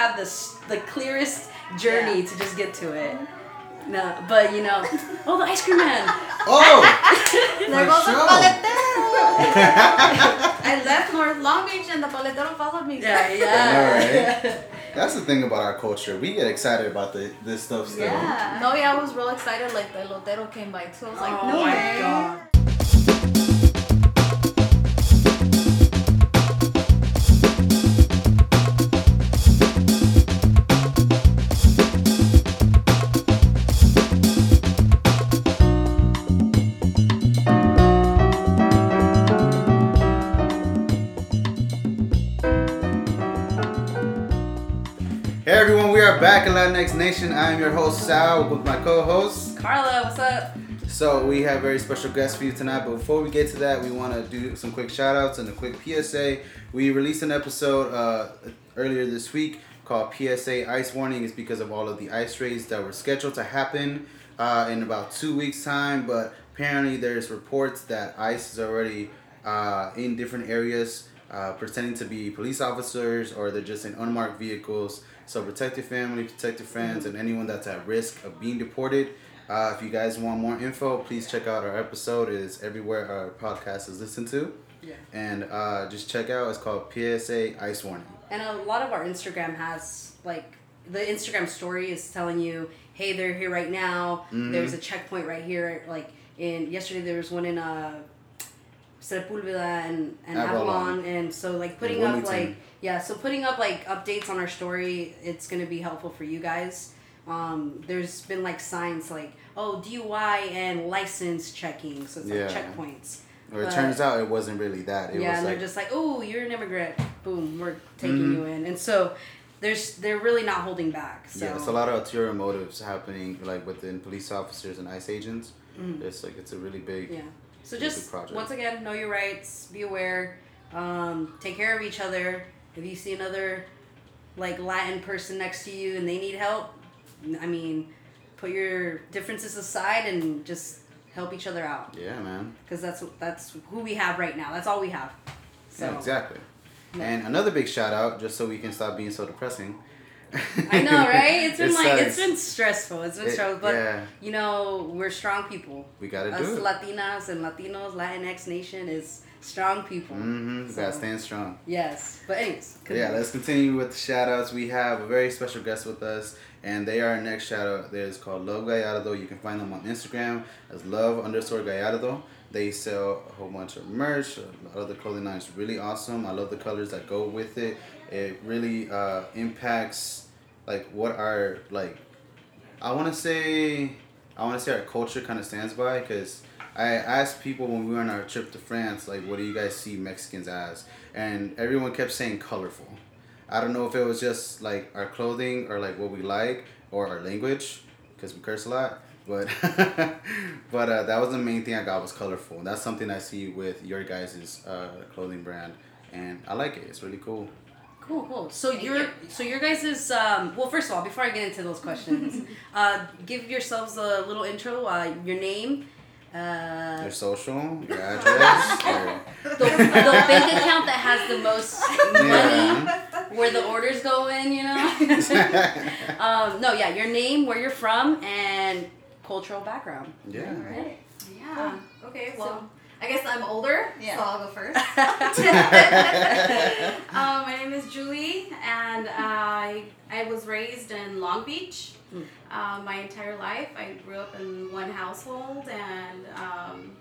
have this the clearest journey to just get to it. No, but you know, oh the ice cream man. Oh, There for goes the sure. paletero. I left North Long Beach and the paletero followed me. Yeah, yeah. All That's the thing about our culture. We get excited about the this stuff still. Yeah. No, yeah, I was real excited. Like the lotero came by too. I was like, oh no my way. god. Back in Latinx Nation. I am your host Sal with my co-host. Carla, what's up? So we have very special guests for you tonight. But before we get to that, we want to do some quick shout outs and a quick PSA. We released an episode uh, earlier this week called PSA Ice Warning. It's because of all of the ice raids that were scheduled to happen uh, in about two weeks' time. But apparently, there's reports that ICE is already uh, in different areas. Uh, pretending to be police officers or they're just in unmarked vehicles. So protect your family, protect your friends, and anyone that's at risk of being deported. Uh, if you guys want more info, please check out our episode. It is everywhere our podcast is listened to. Yeah. And uh, just check out. It's called PSA Ice Warning. And a lot of our Instagram has like the Instagram story is telling you, hey, they're here right now. Mhm. There's a checkpoint right here. Like in yesterday, there was one in uh, Sepulveda and and Avalon. Avalon, and so like putting up like yeah, so putting up like updates on our story, it's gonna be helpful for you guys. Um, there's been like signs like oh DUI and license checking, so it's like Yeah. checkpoints. Or it turns out it wasn't really that. It yeah, was and like they're just like, oh, you're an immigrant. Boom, we're taking Mhm. you in, and so there's they're really not holding back. So yeah, it's a lot of ulterior motives happening like within police officers and ICE agents. Mhm. It's like it's a really big. Yeah. So just once again, know your rights. Be aware. Um, take care of each other. If you see another like Latin person next to you and they need help, I mean, put your differences aside and just help each other out Yeah, man. because that's that's who we have right now. That's all we have. So Yeah, exactly. Yeah. And another big shout out, just so we can stop being so depressing. I know, right? It's been It like it's been stressful. It's been It- stressful, but yeah, you know we're strong people. we gotta Us do it. Us Latinas and Latinos, Latinx nation is strong people. Mm-hmm. We gotta So- stand strong. Yes, but anyways. But yeah, let's continue with the shout outs. We have a very special guest with us, and they are our next shout out. They're called Love Gallardo. You can find them on Instagram as love underscore Gallardo. They sell a whole bunch of merch. A lot of the clothing line is really awesome. I love the colors that go with it. It really uh, impacts like what our like. I want to say, I want to say our culture kind of stands by because I asked people when we were on our trip to France, like, what do you guys see Mexicans as? And everyone kept saying colorful. I don't know if it was just like our clothing or like what we like or our language because we curse a lot. But but uh, that was the main thing I got was colorful. And that's something I see with your guys' uh, clothing brand, and I like it. It's really cool. Cool, cool. So Thank your you. so your guys is um well first of all before I get into those questions, uh give yourselves a little intro. Uh, your name, uh, Your social, your address, your, the, the bank account that has the most money, yeah. where the orders go in. You know. um, no, yeah, your name, where you're from, and cultural background. yeah. Right. Yeah. Okay. Well, I guess I'm older, Yeah. so I'll go first. um, my name is Julie, and I I was raised in Long Beach. Mm. Uh, my entire life, I grew up in one household, and um,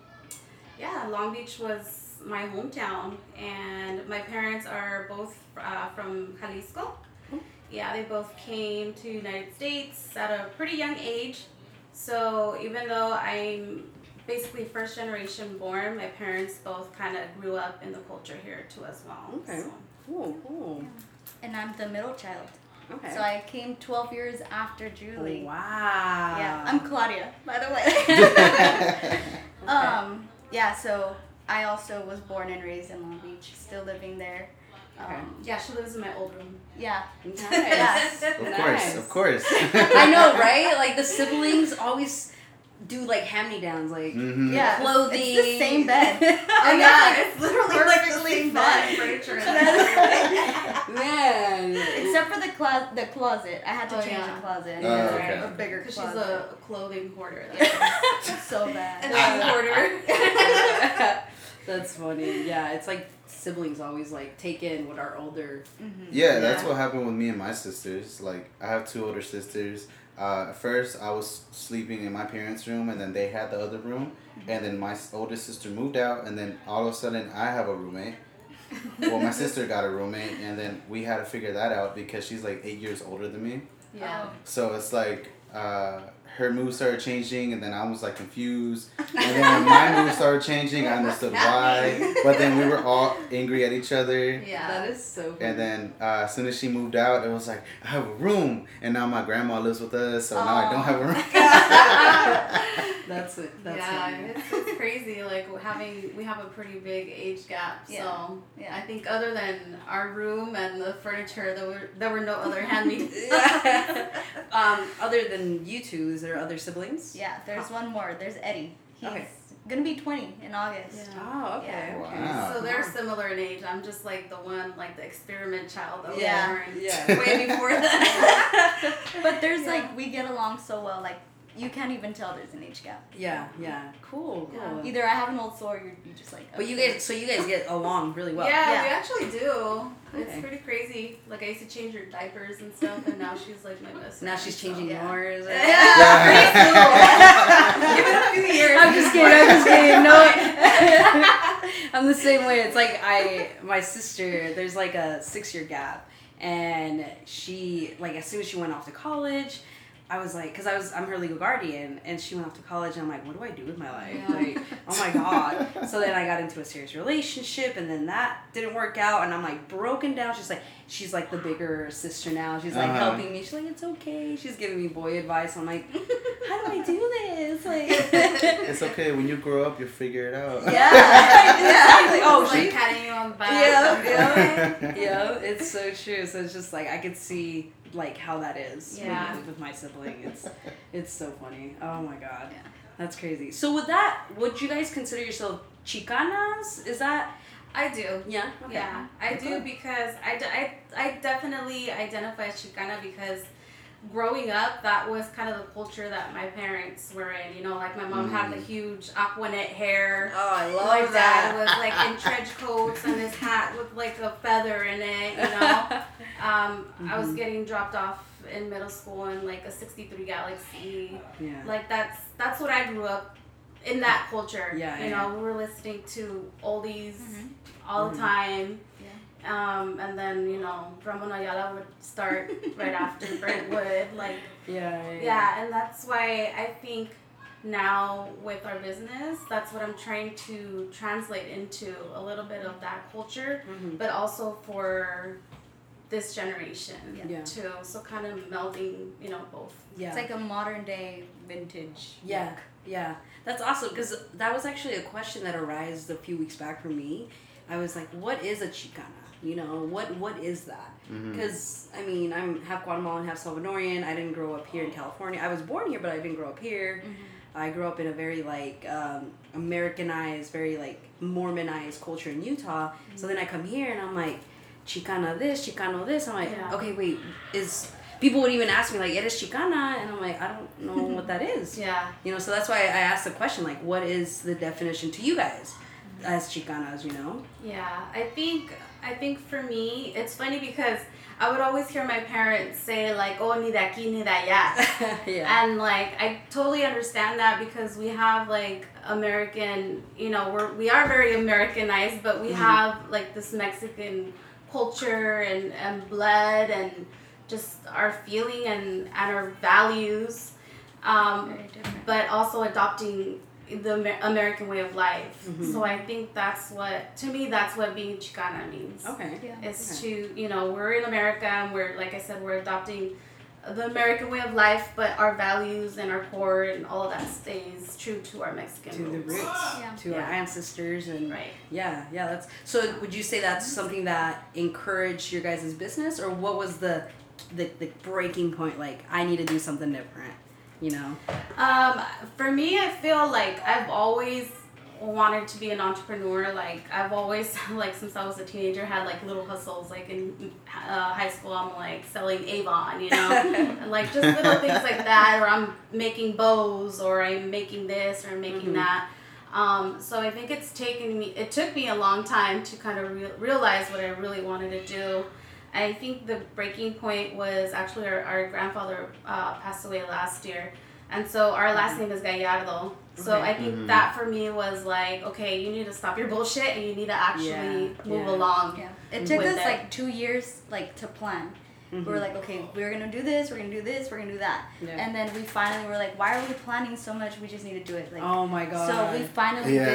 yeah, Long Beach was my hometown. And my parents are both uh, from Jalisco. Mm. Yeah, they both came to United States at a pretty young age. So even though I'm basically first generation born, my parents both kind of grew up in the culture here too as well. Okay. So, Cool, cool. And I'm the middle child. Okay. So I came 12 years after Julie. Wow. Yeah, I'm Claudia, by the way. Okay. um, yeah, so I also was born and raised in Long Beach, still living there. Okay. Um, yeah, she lives in my old room. yeah. Nice. Yes. Of Nice. course, of course. I know, right? Like the siblings always do like hand me downs, like hmm Yeah. clothing. It's the same bed. Oh I yeah, got it's literally like the same fine. bed, furniture. and. Man. Except for the closet, the closet. I had to Oh, change yeah. the closet. Oh, It's okay. A bigger Because she's a clothing hoarder. That's so bad. a hoarder. That's funny. Yeah, it's like siblings always like take in what our older. Yeah, that's what happened with me and my sisters. Like, I have two older sisters. Uh, at first, I was sleeping in my parents' room, and then they had the other room. And then my oldest sister moved out, and then all of a sudden, I have a roommate. well, my sister got a roommate, and then we had to figure that out because she's like eight years older than me. Yeah. So it's like uh, her mood started changing, and then I was like confused. And then when my mood started changing, I understood why. But then we were all angry at each other. Yeah. That is so. Funny. And then uh, as soon as she moved out, it was like I have a room, and now my grandma lives with us, so now I don't have a room. That's it. That's yeah, funny. it's, it's crazy. Like having, we have a pretty big age gap. Yeah. So Yeah. I think other than our room and the furniture, there were there were no other handmade. um, other than you two, is there other siblings? Yeah, there's one more. There's Eddie. He's Okay. gonna be 20 in August. Yeah. Oh, okay. Yeah. Wow. So they're similar in age. I'm just like the one, like the experiment child that was Yeah. born Yeah. way before that. But there's Yeah. like, we get along so well. Like, you can't even tell there's an age gap. Yeah, yeah. Cool, cool. Yeah. Either I have an old soul or you're, you just like. But you guys, so you guys get along really well. yeah, Yeah. we actually do. Okay. It's pretty crazy. Like I used to change her diapers and stuff, and now she's like my best. Now friend, she's so- changing Yeah. yours. Yeah, Give it a few years. I'm just kidding. I'm just kidding. No, I'm the same way. It's like I, my sister. There's like a six year gap, and she like as soon as she went off to college. I was like, because I was, I'm her legal guardian, and she went off to college, and I'm like, what do I do with my life? Yeah. Like, oh my god. So then I got into a serious relationship, and then that didn't work out, and I'm like broken down. She's like, she's like the bigger sister now. She's like Uh-huh. helping me. She's like, it's okay. She's giving me boy advice. I'm like, how do I do this? Like, It's okay when you grow up, you'll figure it out. yeah, exactly. Oh, It's she. like patting you on the back. Yeah, yeah, yeah. It's so true. So it's just like I could see like how that is. Yeah. With, with my sibling, it's it's so funny. Oh my god, Yeah. that's crazy. So with that, would you guys consider yourself chicanas? Is that I do. yeah? Okay. Yeah, I do because I, d- I, I definitely identify as Chicana because growing up, that was kind of the culture that my parents were in. You know, like my mom had the Mm. huge Aqua Net hair. Oh, I love my that. dad was like in trench coats and his hat with like a feather in it. You know, um, I was Mhm. getting dropped off in middle school in like a '63 Galaxie. yeah. Like that's that's what I grew up in that culture. Yeah, you yeah. know, we were listening to oldies Mhm. all Mhm. the time. Um, and then you know, Ramon Ayala would start right after Brentwood, like Yeah, yeah, yeah, and that's why I think now with our business, that's what I'm trying to translate into a little bit of that culture, Mhm. but also for this generation Yeah. too. So kind of melding, you know, both. yeah. It's like a modern day vintage. Yeah, look. yeah, that's awesome because that was actually a question that arose a few weeks back for me. I was like, "What is a Chicana? You know, what what is that?" Mhm. Because I mean, I'm half Guatemalan, half Salvadorian. I didn't grow up here in California. I was born here, but I didn't grow up here. I grew up in a very like um, Americanized, very like Mormonized culture in Utah. So then I come here and I'm like, Chicana this, Chicano this. I'm like, Yeah. okay, wait, is people would even ask me like, "Eres Chicana?" And I'm like, I don't know what that is. Yeah. You know, so that's why I asked the question, like, what is the definition to you guys as Chicanas, you know? Yeah, I think I think for me it's funny because I would always hear my parents say like, "Oh, ni de aquí ni de allá," yeah. and like I totally understand that because we have like American, you know, we're we are very Americanized, but we Mhm. have like this Mexican culture and and blood and just our feeling and and our values. Um, Very different. but also adopting the Amer- American way of life. Mhm. So I think that's what, to me, that's what being Chicana means. Okay. Yeah. Is to, you know, we're in America and we're, like I said, we're adopting the American way of life, but our values and our core and all of that stays true to our Mexican To the roots. roots, Yeah. to our ancestors, and Right. yeah, yeah. That's so. Would you say that's something that encouraged your guys' business, or what was the, the the breaking point? Like, I need to do something different, you know? Um, for me, I feel like I've always wanted to be an entrepreneur. Like I've always, like since I was a teenager, had like little hustles. Like in uh, high school, I'm like selling Avon, you know, and, like just little things like that. Or I'm making bows, or I'm making this, or I'm making Mhm. that. Um, so I think it's taken me. It took me a long time to kind of re- realize what I really wanted to do. I think the breaking point was actually our, our grandfather uh, passed away last year. And so our last name is Gallardo. So Okay. I think Mhm. that for me was like, okay, you need to stop your bullshit and you need to actually Yeah, move yeah. along. Yeah. It took us it. like two years like to plan. We were Mhm. like, okay, we're gonna do this, we're gonna do this, we're gonna do that. Yeah. And then we finally were like, why are we planning so much? We just need to do it. Like oh my god. so we finally Yeah.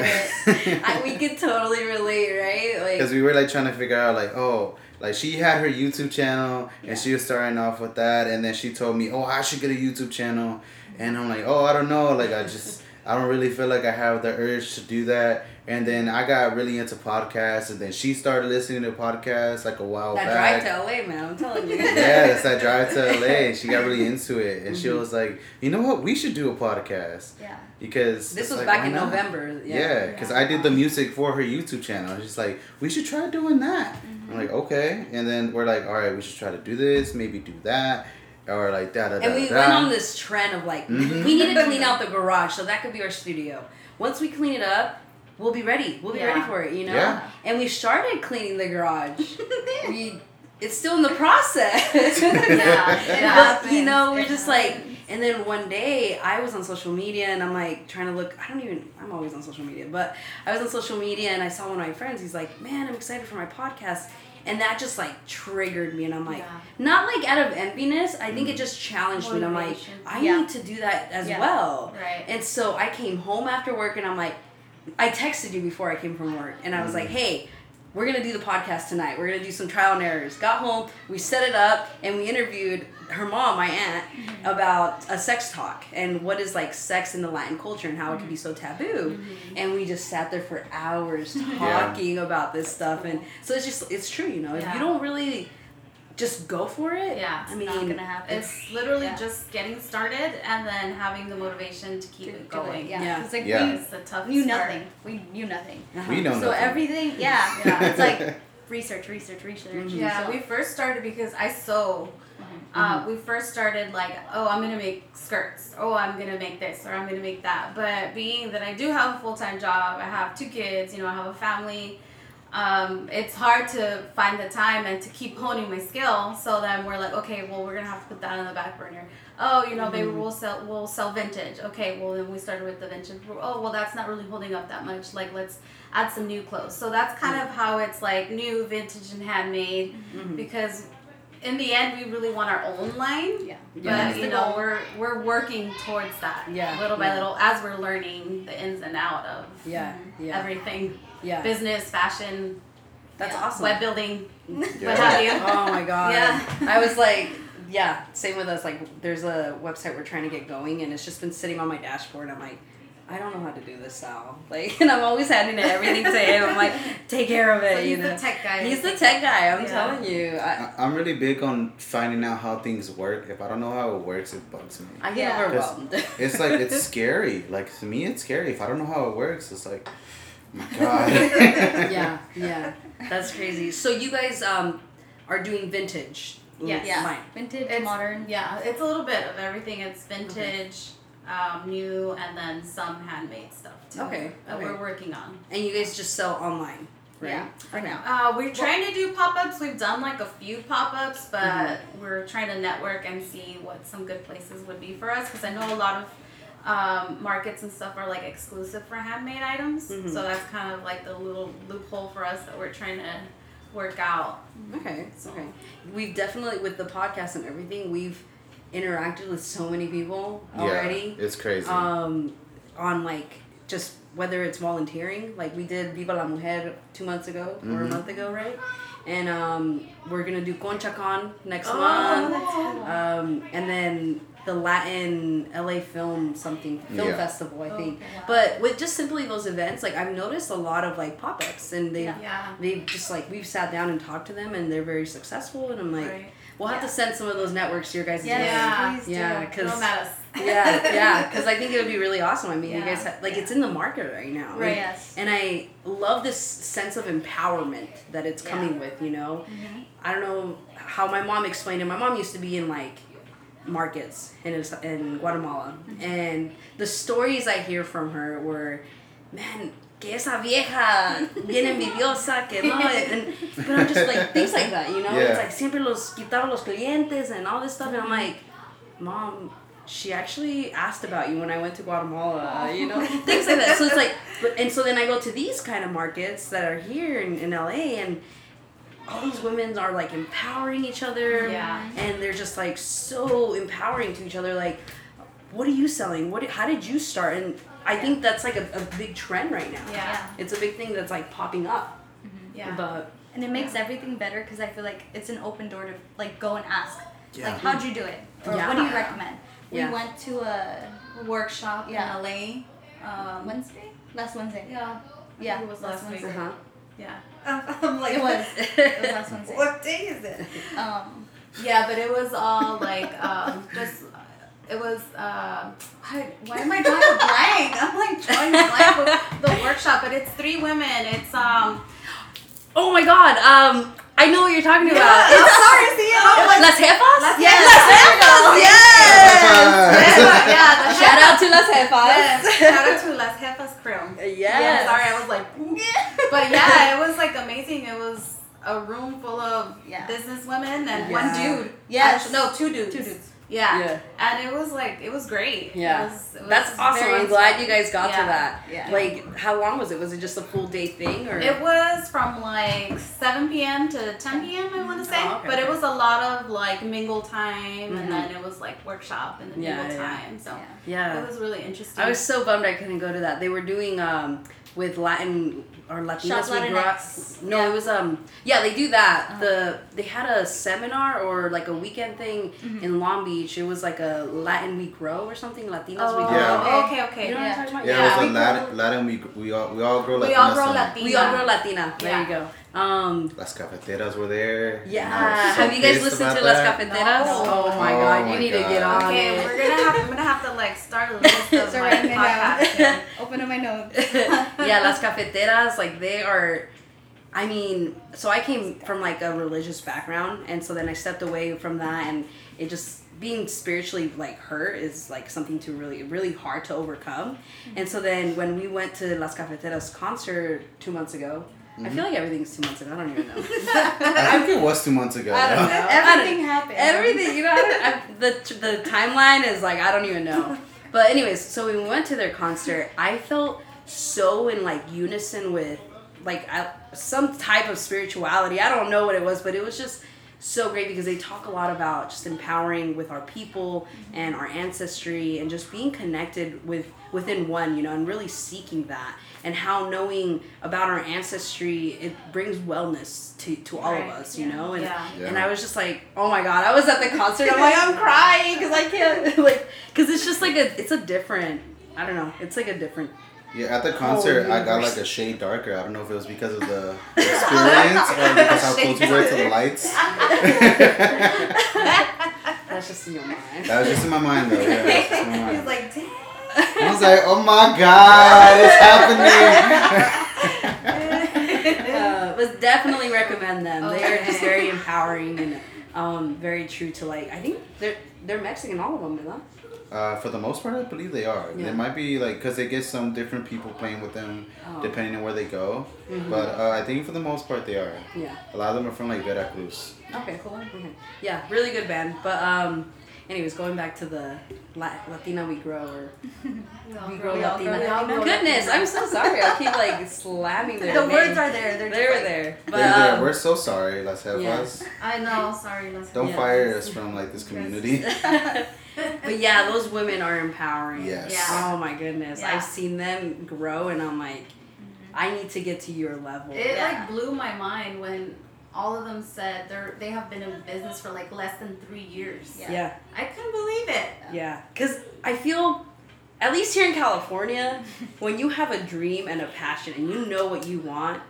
did it. I, we could totally relate, right? Like Because we were like trying to figure out like, oh, like she had her YouTube channel Yeah. and she was starting off with that, and then she told me, oh, I should get a YouTube channel, and I'm like, oh, I don't know, like I just. I don't really feel like I have the urge to do that. And then I got really into podcasts, and then she started listening to podcasts like a while that back. That drive to LA, man. I'm telling you. yeah, it's that drive to LA. She got really into it, and she Mhm. was like, "You know what? We should do a podcast Yeah. because This was like, back in not?" November. Yeah. Yeah, because I did the music for her YouTube channel. She's like, "We should try doing that." I'm like, "Okay," and then we're like, "All right, we should try to do this. Maybe do that." Or like da da da. And we da. went on this trend of like, Mhm. we need to clean out the garage, so that could be our studio. Once we clean it up, we'll be ready. We'll be Yeah. ready for it, you know. Yeah. And we started cleaning the garage. we, it's still in the process. Yeah, it but you know, we're It just like, and then one day I was on social media and I'm like trying to look. I don't even. I'm always on social media, but I was on social media and I saw one of my friends. He's like, "Man, I'm excited for my podcast." And that just like triggered me, and I'm like, Yeah. not like out of emptiness. I think it mm. just challenged me. And I'm like, I Yeah. need to do that as Yeah. well. Right. And so I came home after work and I'm like, I texted you before I came from work and I was like, hey, we're gonna do the podcast tonight. We're gonna do some trial and errors. Got home, we set it up, and we interviewed her mom, my aunt, mm-hmm. about a sex talk and what is like sex in the Latin culture and how it can be so mm-hmm. taboo. Mm-hmm. And we just sat there for hours talking about this stuff. And so it's just it's true, you know. If you don't really just go for it, Yeah, I it's mean, not gonna happen. It's literally Yeah. just getting started and then having the motivation to keep To it do it, going. Yeah. it's like Yeah. It's the tough we knew start. nothing. We knew nothing. uh-huh. We know So nothing. everything, yeah, Yeah. It's like research, research, research. Mhm. Yeah, So- we first started because I sew. Uh, we first started like, oh, I'm gonna make skirts. Oh, I'm gonna make this or I'm gonna make that. But being that I do have a full time job, I have two kids. You know, I have a family. Um, it's hard to find the time and to keep honing my skill. So then we're like, okay, well, we're gonna have to put that on the back burner. Oh, you know, maybe we'll sell we'll sell vintage. Okay, well then we started with the vintage. Oh, well that's not really holding up that much. Like let's add some new clothes. So that's kind of how it's like new, vintage, and handmade Mhm. because in the end we really want our own line Yeah. but Yeah. you know we're we're working towards that Yeah, little by yeah. little as we're learning the ins and out of Yeah, yeah, everything yeah. business fashion That's yeah, awesome. web building Yeah. what have you oh my god. Yeah. I was like, yeah, same with us. Like, there's a website we're trying to get going, and it's just been sitting on my dashboard. I'm like, I don't know how to do this, Sal. Like, and I'm always handing everything to him. I'm like, take care of it. So you he's know. the tech guy He's the tech guy. I'm Yeah. telling you. I, I- I'm really big on finding out how things work. If I don't know how it works, it bugs me. I get Yeah. overwhelmed. It's like it's scary. Like to me, it's scary. If I don't know how it works, it's like, my god. yeah, yeah, that's crazy. So you guys um are doing vintage. Yes. Yeah. Line. Vintage, it's modern. yeah it's a little bit of everything it's vintage um, new and then some handmade stuff too Okay, that okay. we're working on And you guys just sell online, right? Yeah, for now. Uh, we're trying to do pop-ups. We've done like a few pop-ups, but Mm-hmm. we're trying to network and see what some good places would be for us. Because I know a lot of um, markets and stuff are like exclusive for handmade items. Mhm. So that's kind of like the little loophole for us that we're trying to work out. Okay, okay. We've definitely with the podcast and everything, we've interacted with so many people already. Yeah, it's crazy. Um, on like just whether it's volunteering, like we did Viva la Mujer two months ago or a Mhm. month ago, right? And um, we're gonna do ConchaCon next Oh, month. that's cool. Um, and then the Latin LA Film something film Yeah. festival, I think. Okay, wow. But with just simply those events, like I've noticed a lot of like pop ups, and they yeah. they've just like we've sat down and talked to them, and they're very successful. And I'm like, Right. We'll have to send some of those networks to your guys' Yes, way. Yeah. please Yeah, do. because Don't at us. yeah, yeah, because I think it would be really awesome. I mean, you guys ha- like it's in the market right now, Right. And- Yes. And I love this sense of empowerment that it's Yeah. coming with. You know, Mm-hmm. I don't know how my mom explained it. My mom used to be in like markets in in Guatemala, Mm-hmm. and the stories I hear from her were, man. Que esa vieja bien envidiosa, que no, and, but I'm just like things like that, you know. It's like siempre los quitaba los clientes and all this stuff, and I'm like, mom, she actually asked about you when I went to Guatemala, you know, things like that. So it's like, but and so then I go to these kind of markets that are here in, in LA, and all these women are like empowering each other, Yeah. and they're just like so empowering to each other. Like, what are you selling? What? How did you start? And I think that's like a, a big trend right now. Yeah. It's a big thing that's like popping up. Yeah. But And it makes everything better because I feel like it's an open door to like go and ask. Yeah. Like, how'd you do it? Or Yeah. what do you recommend? Yeah. We went to a Workshop Yeah. in LA. Um, Wednesday? Last Wednesday. yeah. Yeah, it was last last week. Wednesday. uh-huh. Yeah. I'm like, it was. It was last Wednesday. What day is it? Um, Yeah, but it was all like um, just. It was. Uh, why, why am I drawing a blank? I'm like drawing a blank with the workshop, but it's three women. It's um. Oh my God! Um, I know what you're talking about. I'm It's sorry, see, I'm like. Las Jefas. Yeah, Las Yes. Jefas, Yes. Yeah, yeah, Shout out to Las Jefas. Yes, shout out to Las Jefas crew. Yes. Yeah, sorry, I was like, but yeah, it was like amazing. It was a room full of Yeah. business women and Yeah. one dude. Yes. Actu- no, two dudes. Two dudes. Yeah. Yeah. and it was like it was great. Yeah. it was, it was That's awesome. I'm glad you guys got to that. Yeah. Like, how long was it? Was it just a full day thing, or? It was from like 7 p.m. to 10 p.m. I want to say, Oh, okay, but it was a lot of like mingle time, Mhm. and then it was like workshop and then Yeah, mingle yeah. time. So yeah. it was really interesting. I was so bummed I couldn't go to that. They were doing um with Latin or Latinas Shop we grew up. Latinx. No, Yeah. it was um yeah they do that. Uh-huh. The they had a seminar or like a weekend thing Mm-hmm. in Long Beach. It was like a Latin we grow or something. Latinas oh, we grow. Yeah. okay, okay. You know what I'm Yeah. talking about? Yeah, Yeah. it was we a Latin, Latin we, we all we all grow We Latinas all grow summer. Latina. We all grow Latina. There Yeah. you go. Um, Las cafeteras were there. yeah. and I was so Have you guys listened about to Las. Cafeteras? No. Oh my Oh god, you my need to get on Okay, it. we're gonna have I'm gonna have to like start a list of So my writing it podcasts. Open up my notes. yeah, las cafeteras, like they are. I mean, so I came from like a religious background, and so then I stepped away from that, and it just being spiritually like hurt is like something to really really hard to overcome. And so then when we went to Las Cafeteras concert two months ago, I feel like everything's two months ago. I don't even know. I think it was two months ago. I don't know. Everything happened. Everything, you know, I I, the the timeline is like I don't even know. But anyways, so when we went to their concert, I felt so in like unison with like I, some type of spirituality. I don't know what it was, but it was just so great because they talk a lot about just empowering with our people mm-hmm. and our ancestry and just being connected with within one, you know, and really seeking that and how knowing about our ancestry it brings wellness to, to all Right, of us, you know, and Yeah. Yeah. and I was just like, oh my god, I was at the concert. I'm like, I'm crying because I can't like because it's just like a it's a different. I don't know. It's like a different. Yeah, at the concert, I got like a shade darker. I don't know if it was because of the the experience or because how close we were to the lights. That's just in your mind. That was just in my mind, though. Yeah, it was just in my He was mind. like, damn. I was like, oh my god, it's happening. uh, but definitely recommend them. They are just very empowering and um, very true to like. I think they're they're Mexican, all of them, you know. Uh, for the most part, I believe they are. Yeah. There might be like because they get some different people playing with them Oh. depending on where they go. Mhm. But uh, I think for the most part they are. Yeah. A lot of them are from like Veracruz. Okay, cool. Okay. Yeah, really good band. But um, anyways, going back to the Latina we grow or we grow We all Latina. grow Goodness, I'm so sorry. I keep like slamming their The words are there. They're They just were like, there. But They're there. um, We're so sorry, Las Jefas. Yeah. I know, sorry. Let's Don't Yeah. fire us from like this community. but yeah, those women are empowering. Yes. Yeah. Oh my goodness, Yeah. I've seen them grow, and I'm like, mm-hmm. I need to get to your level. It Yeah. like blew my mind when all of them said they're they have been in business for like less than three years. Yeah. yeah. I couldn't believe it. Yeah, because I feel, at least here in California, when you have a dream and a passion and you know what you want,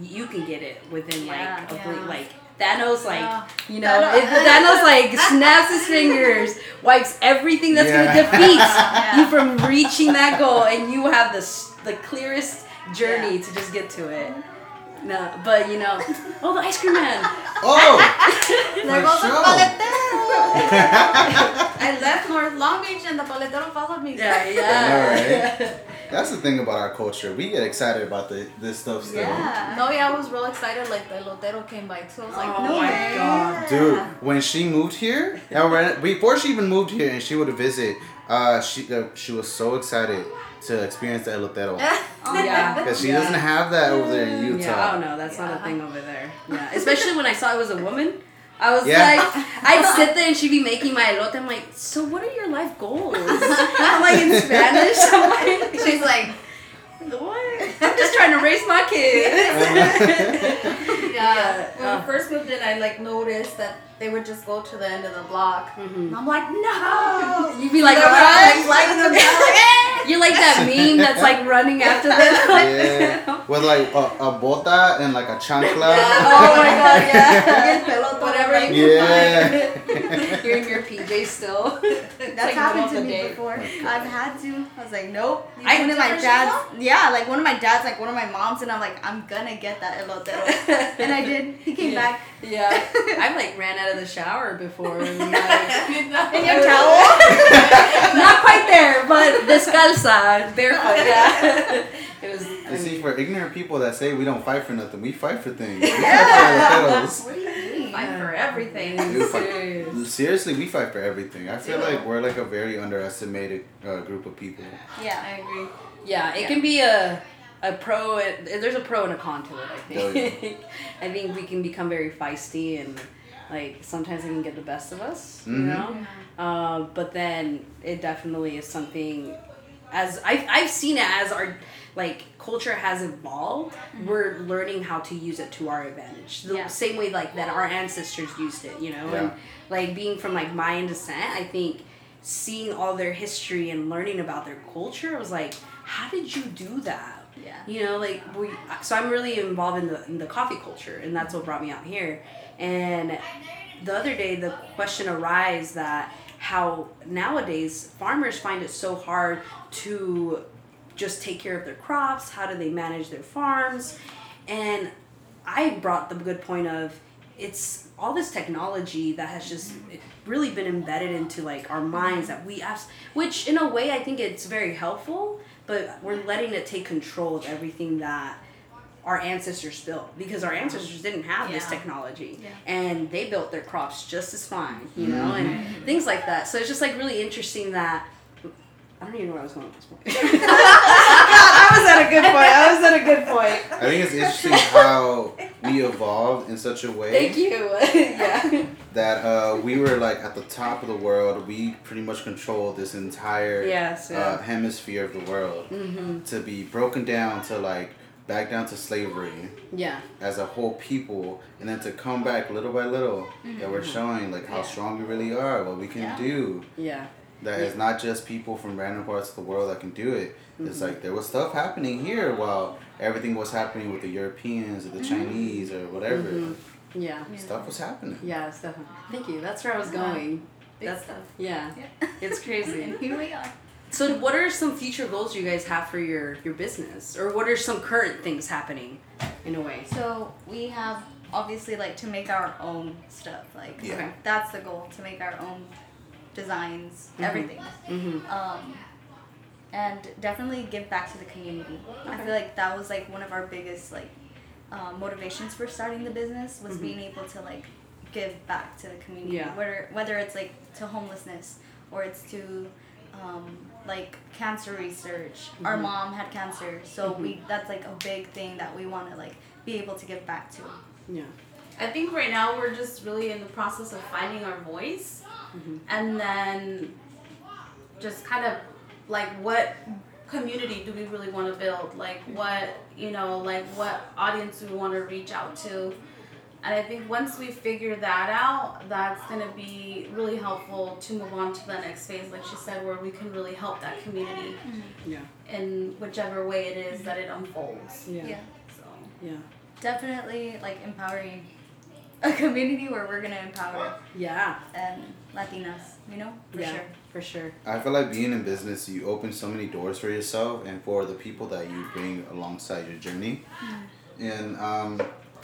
you can get it within Yeah, like a yeah. ble- like Thanos like Yeah. you know Thanos- if Thanos like snaps his fingers, wipes everything that's Yeah. gonna defeat Yeah. you from reaching that goal, and you have the the clearest journey to just get to it. No, but you know, oh the ice cream man. Oh, There For goes the sure. paletero. I left North Long Beach and the paletero followed me. Yeah, I yeah. That's the thing about our culture. We get excited about the this stuff still. Yeah. No, yeah, I was real excited. Like the lotero came by too. I was like, Oh no my way. God. Dude, when she moved here, and when- before she even moved here and she would visit, uh, she uh, she was so excited to experience the elotero. Yeah. Because she Yeah. doesn't have that over there in Utah. Yeah, oh no, that's not a thing over there. Yeah, especially when I saw it was a woman. I was Yeah. like, I'd sit there and she'd be making my elote. I'm like, so what are your life goals? I'm like in Spanish. I'm like, She's like, what? I'm just trying to raise my kids. Yeah. When uh. we first moved in, I like noticed that they would just go to the end of the block. Mhm. And I'm like, no. You'd be like, They're what? like lighting them. Like, "Eh." You're like that meme that's like running after them. yeah, with like a, a bota and like a chancla. Oh my god, yeah. Whatever you can Yeah. You're in your PJ still. That's like happened to me day. before. I've had to. I was like, nope. I- one of my Different dads, shit, yeah, like one of my dads, like one of my moms, and I'm like, I'm gonna get that elotero. and I did. He came Yeah. back. Yeah, I like ran out of the shower before. And like, You know? In your towel. Not quite there, but descalza, barefoot. Yeah, it was. I You see, for ignorant people that say we don't fight for nothing, we fight for things. We Yeah. fight for What do you mean? Fight for everything. We fight- Seriously, we fight for everything. I feel Yeah. like we're like a very underestimated uh, group of people. Yeah. I agree. Yeah, it can be a a pro. There's a pro and a con to it. I Oh, think. I think we can become very feisty and like sometimes it can get the best of us. You Mhm. know. Uh, but then it definitely is something. As I've, I've seen it as our like culture has evolved, we're learning how to use it to our advantage. The Yeah. same way like that our ancestors used it, you know, and like being from like Mayan descent, I think seeing all their history and learning about their culture I was like, how did you do that? Yeah. You know, like we. So I'm really involved in the in the coffee culture, and that's what brought me out here. And the other day, the question arose that how nowadays farmers find it so hard to just take care of their crops. How do they manage their farms? And I brought the good point of it's all this technology that has just really been embedded into like our minds that we abs- which in a way I think it's very helpful, but we're letting it take control of everything that our ancestors built because our ancestors didn't have this technology Yeah. and they built their crops just as fine, you know, and mm-hmm. things like that. So it's just like really interesting that I don't even know where I was going at this point. I was at a good point. I was at a good point. I think it's interesting how we evolved in such a way Thank you. yeah. that uh, we were like at the top of the world. We pretty much controlled this entire Yes. uh, hemisphere of the world. mm-hmm. To be broken down to like back down to slavery Yeah. as a whole people, and then to come back little by little, that we're showing like how Yeah. strong we really are, what we can Yeah. do. Yeah. That it's not just people from random parts of the world that can do it. It's like there was stuff happening here while everything was happening with the Europeans or the Chinese or whatever. Mhm. Yeah. Stuff was happening. Yeah, stuff. Thank you. That's where I was going. Big That's stuff. yeah. Yeah. It's crazy. And here we are. So, what are some future goals you guys have for your your business, or what are some current things happening, in a way? So we have obviously like to make our own stuff. Like Yeah. Okay. that's the goal to make our own designs, Mhm. everything. Mm-hmm. Um, and definitely give back to the community. I feel like that was like one of our biggest like uh, motivations for starting the business was Mhm. being able to like give back to the community. Yeah. Whether whether it's like to homelessness or it's to um, like cancer research. Our Mhm. mom had cancer, so Mhm. we that's like a big thing that we want to like be able to give back to. Yeah. I think right now we're just really in the process of finding our voice Mhm. and then just kind of like what community do we really want to build? Like what, you know, like what audience do we want to reach out to? And I think once we figure that out, that's going to be really helpful to move on to the next phase, like she said, where we can really help that community Yeah. in whichever way it is that it unfolds. Yeah. yeah. So. Yeah. Definitely like empowering a community where we're gonna empower Yeah. and Latinas, you know, for yeah. sure. For sure. I feel like being in business, you open so many doors for yourself and for the people that you bring alongside your journey. And um,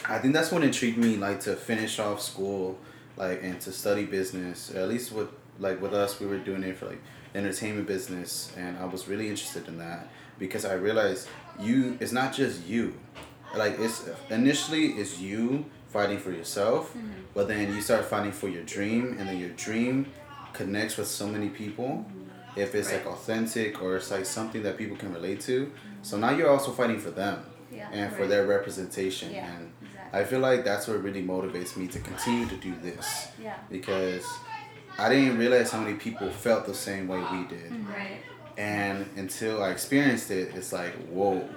I think that's what intrigued me, like to finish off school, like and to study business. At least with like with us, we were doing it for like entertainment business, and I was really interested in that because I realized you. It's not just you, like it's initially it's you fighting for yourself, mm-hmm. but then you start fighting for your dream, and then your dream connects with so many people. If it's like authentic or it's like something that people can relate to, so now you're also fighting for them Yeah. and for their representation. Yeah, And exactly. I feel like that's what really motivates me to continue to do this Yeah. because I didn't realize how many people felt the same way we did. Mm-hmm. Right. And until I experienced it, it's like, whoa,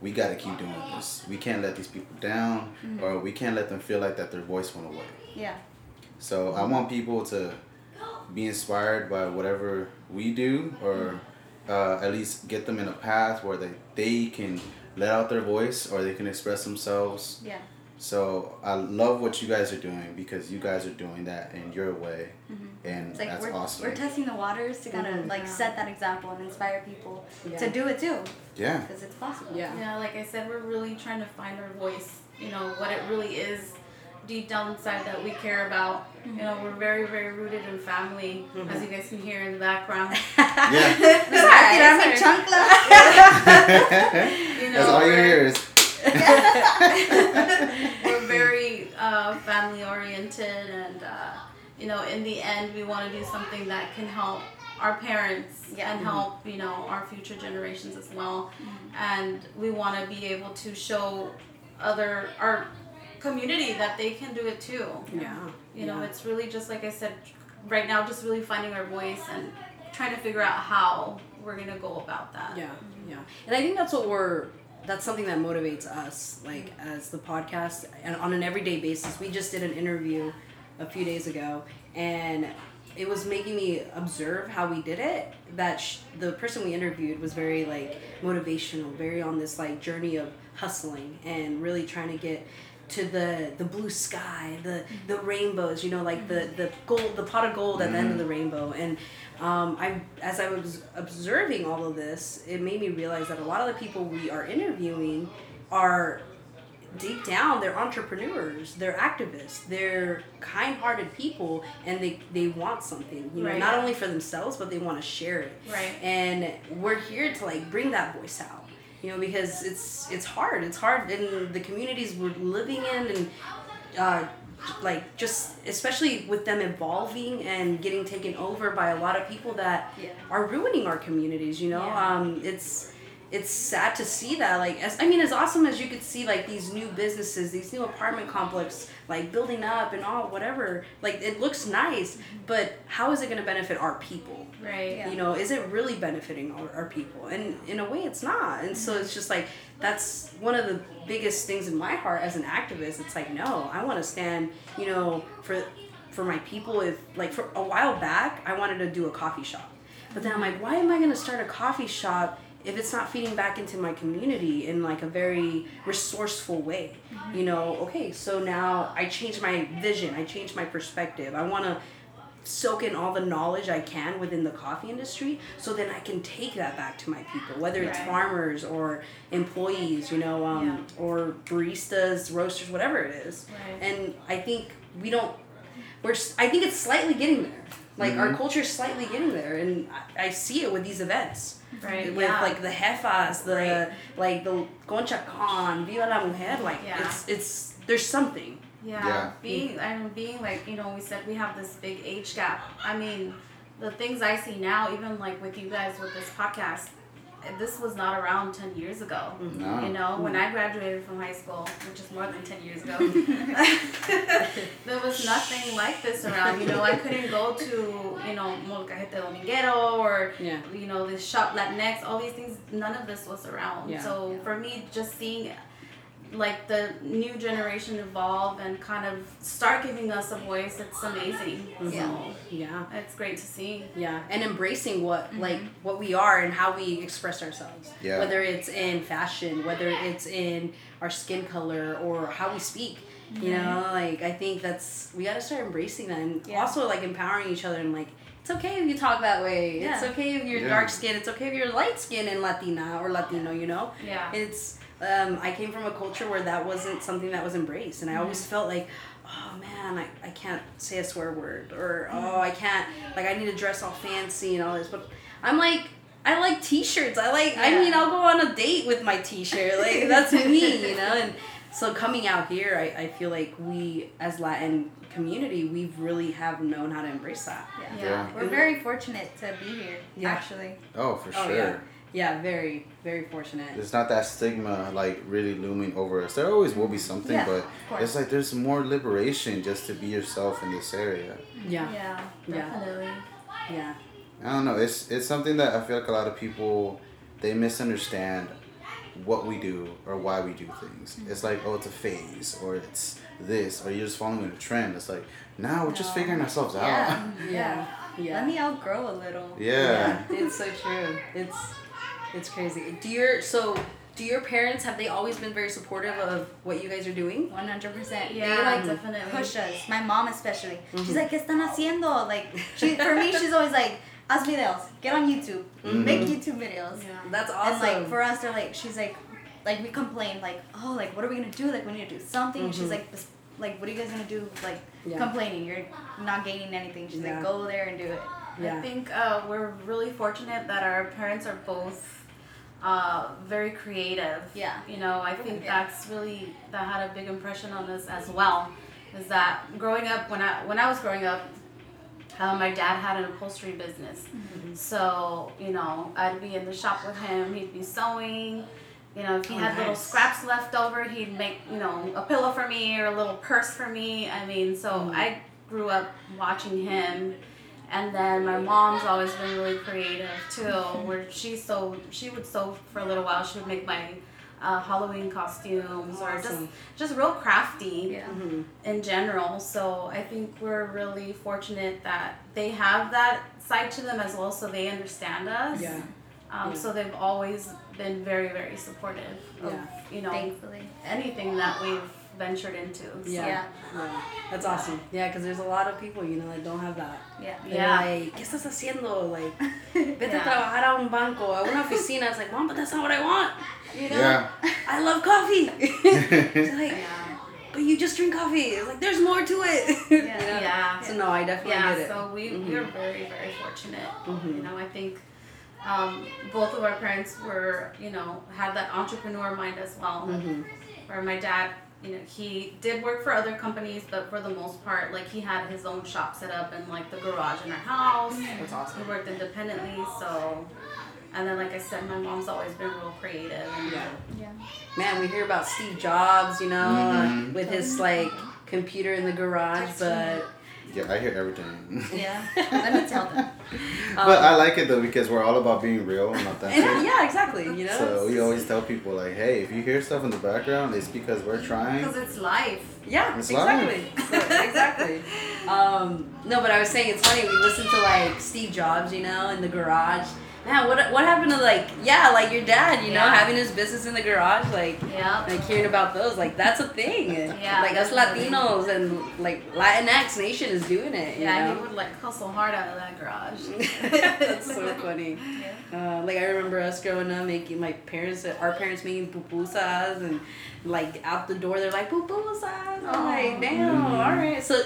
we got to keep doing this. We can't let these people down or we can't let them feel like that their voice went away. Yeah. So I want people to be inspired by whatever we do, or uh, at least get them in a path where they, they can let out their voice or they can express themselves. Yeah. So I love what you guys are doing because you guys are doing that in your way, mm-hmm. and like that's we're, awesome. we're testing the waters to kind of Mhm. like Yeah. set that example and inspire people Yeah. to do it too, yeah, because it's possible. Yeah. Yeah, like I said, we're really trying to find our voice. You know what it really is deep down inside that we care about. You know, mm-hmm. we're very, very rooted in family, as mm-hmm. you guys can hear in the background. yeah. Tirarme It's chancla. You know, that's all you hear is. we're very uh, family oriented and uh, you know in the end we want to do something that can help our parents Yeah. and help you know our future generations as well and we want to be able to show other our community that they can do it too Yeah. you know Yeah. it's really just like i said right now just really finding our voice and trying to figure out how we're gonna go about that Yeah, yeah. And I think that's what we're that's something that motivates us like as the podcast and on an everyday basis. We just did an interview a few days ago and it was making me observe how we did it that sh- the person we interviewed was very like motivational very on this like journey of hustling and really trying to get to the the blue sky the mm-hmm. the rainbows you know like the mm-hmm. the gold the pot of gold at the end of the mm-hmm. rainbow. And um, I as I was observing all of this it made me realize that a lot of the people we are interviewing are deep down they're entrepreneurs they're activists they're kind-hearted people and they they want something you know Right. not only for themselves but they want to share it. Right. and we're here to like bring that voice out you know because it's it's hard it's hard in the communities we're living in and uh, like just especially with them evolving and getting taken over by a lot of people that Yeah. are ruining our communities you know Yeah. um it's it's sad to see that like as i mean as awesome as you could see like these new businesses these new apartment complex like building up and all whatever. Like it looks nice mm-hmm. but how is it going to benefit our people? Right. Yeah. you know is it really benefiting our, our people? And in a way it's not. And so mm-hmm. it's just like that's one of the biggest things in my heart as an activist. It's like no i want to stand you know for for my people. If like for a while back i wanted to do a coffee shop. But then i'm mm-hmm. like why am i going to start a coffee shop if it's not feeding back into my community in like a very resourceful way you know okay so now i change my vision i change my perspective i want to soak in all the knowledge I can within the coffee industry so then I can take that back to my people, whether it's Right. farmers or employees, you know, um, or baristas, roasters, whatever it is. Right. And I think we don't, we're, i think it's slightly getting there. Like our culture is slightly getting there, and I, I see it with these events. Right With yeah. like the jefas, the Right. like the Concha Con, Viva la Mujer, like Yeah. it's it's there's something. Yeah, Yeah. being and being like you know we said we have this big age gap. I mean, the things I see now, even like with you guys with this podcast, this was not around ten years ago. Mm-hmm. No. You know, when I mm-hmm. graduated from high school, which is more than ten years ago, there was nothing like this around. You know, I couldn't go to you know Molcajete Dominguero or Yeah. you know this shop Latinx. All these things, none of this was around. Yeah. So for me, just seeing like the new generation evolve and kind of start giving us a voice it's amazing Yeah. so Yeah. it's great to see Yeah, and embracing what mm-hmm. like what we are and how we express ourselves. Yeah. Whether it's in fashion, whether it's in our skin color or how we speak. You mm-hmm. know, like I think that's we gotta start embracing that and Yeah. also like empowering each other and like it's okay if you talk that way. yeah. It's okay if you're Yeah. dark skin It's okay if you're light skin and Latina or Latino. You know, Yeah. it's um, I came from a culture where that wasn't something that was embraced, and I always felt like, oh man, I, I can't say a swear word, or oh I can't like I need to dress all fancy and all this, but I'm like. I like t-shirts. I like. I mean, I'll go on a date with my t-shirt. Like that's me, you know. And so coming out here, I, I feel like we as Latin community, we've really have known how to embrace that. Yeah. Yeah. We're very fortunate to be here, Yeah. actually. Oh, for Oh sure. yeah, yeah, very very fortunate. There's not that stigma like really looming over us. There always will be something, Yeah, but it's like there's more liberation just to be yourself in this area. Mm-hmm. Yeah, Yeah. Yeah. Definitely. yeah, I don't know. It's it's something that I feel like a lot of people they misunderstand what we do or why we do things. Mm-hmm. It's like oh, it's a phase or it's this or you're just following a trend. It's like now we're just figuring ourselves Yeah. out. yeah, yeah. Let me outgrow a little. Yeah. it's so true. It's it's crazy. Do your so do your parents have they always been very supportive of what you guys are doing? One hundred percent. They Yeah, like definitely. push us. My mom especially. Mm-hmm. She's like, ¿Qué están haciendo? Like, she for me, she's always like, haz videos, get on YouTube, make YouTube videos. Yeah. That's awesome. And like for us, they're like, she's like, like we complain like, oh, like what are we gonna do? Like we need to do something. And She's like, like what are you guys gonna do? Like Yeah. complaining, you're not gaining anything. She's Yeah. like, go there and do it. yeah, I think uh, we're really fortunate that our parents are both uh, very creative. Yeah. You know, I think Yeah. that's really that had a big impression on us as well. Is that growing up when I when I was growing up, uh, my dad had an upholstery business. Mm-hmm. So you know, I'd be in the shop with him. He'd be sewing. You know, if he Oh, had little scraps left over, he'd make you know a pillow for me or a little purse for me. I mean, so Mhm. I grew up watching him. And then my mom's always been really creative too, where she sewed, she would sew for a little while. She would make my uh, Halloween costumes or just Awesome. just real crafty Yeah. Mhm. in general. So I think we're really fortunate that they have that side to them as well, so they understand us. Yeah. Um, Yeah. So they've always been very, very supportive of Yeah. you know Thankfully. anything that we've ventured into. So, Yeah. Yeah. Yeah. That's awesome. Yeah, because there's a lot of people, you know, that don't have that. Yeah. They're Yeah. like, ¿qué estás haciendo? Like, vete a Yeah. trabajar a un banco, a una oficina. It's like, mom, but that's not what I want. You know? Yeah. I love coffee. it's like, Yeah. but you just drink coffee. It's like, there's more to it. Yeah. You know? Yeah. So, no, I definitely yeah, get it. so we Mhm. we're very very fortunate. Mhm. You know, I think um, both of our parents were you know had that entrepreneur mind as well. Mhm. Where my dad, you know, he did work for other companies, but for the most part, like he had his own shop set up in like the garage in our house. That's awesome. He worked independently, so. And then, like I said, my mom's always been real creative. And, Yeah. Yeah. Man, we hear about Steve Jobs, you know, Mhm. with his like computer in the garage, but Yeah, I hear everything. Yeah. Let me tell them. but um, I like it though because we're all about being real and authentic. and, yeah, exactly. You know, So we always tell people like, hey, if you hear stuff in the background, it's because we're trying. Because it's life. Yeah, It's exactly. So, exactly. Um, no, but I was saying it's funny. We listen to like Steve Jobs, you know, in the garage. Man, what what happened to like yeah, like your dad, you know, having his business in the garage, like Yeah. like hearing about those, like that's a thing. Yeah, like us. Latinos and like Latinx nation is doing it. You Yeah, know? he would like hustle hard out of that garage. That's so funny. Uh, like I remember us growing up making my parents, our parents making pupusas and like out the door they're like pupusas. I'm like, damn, Mhm. all right. So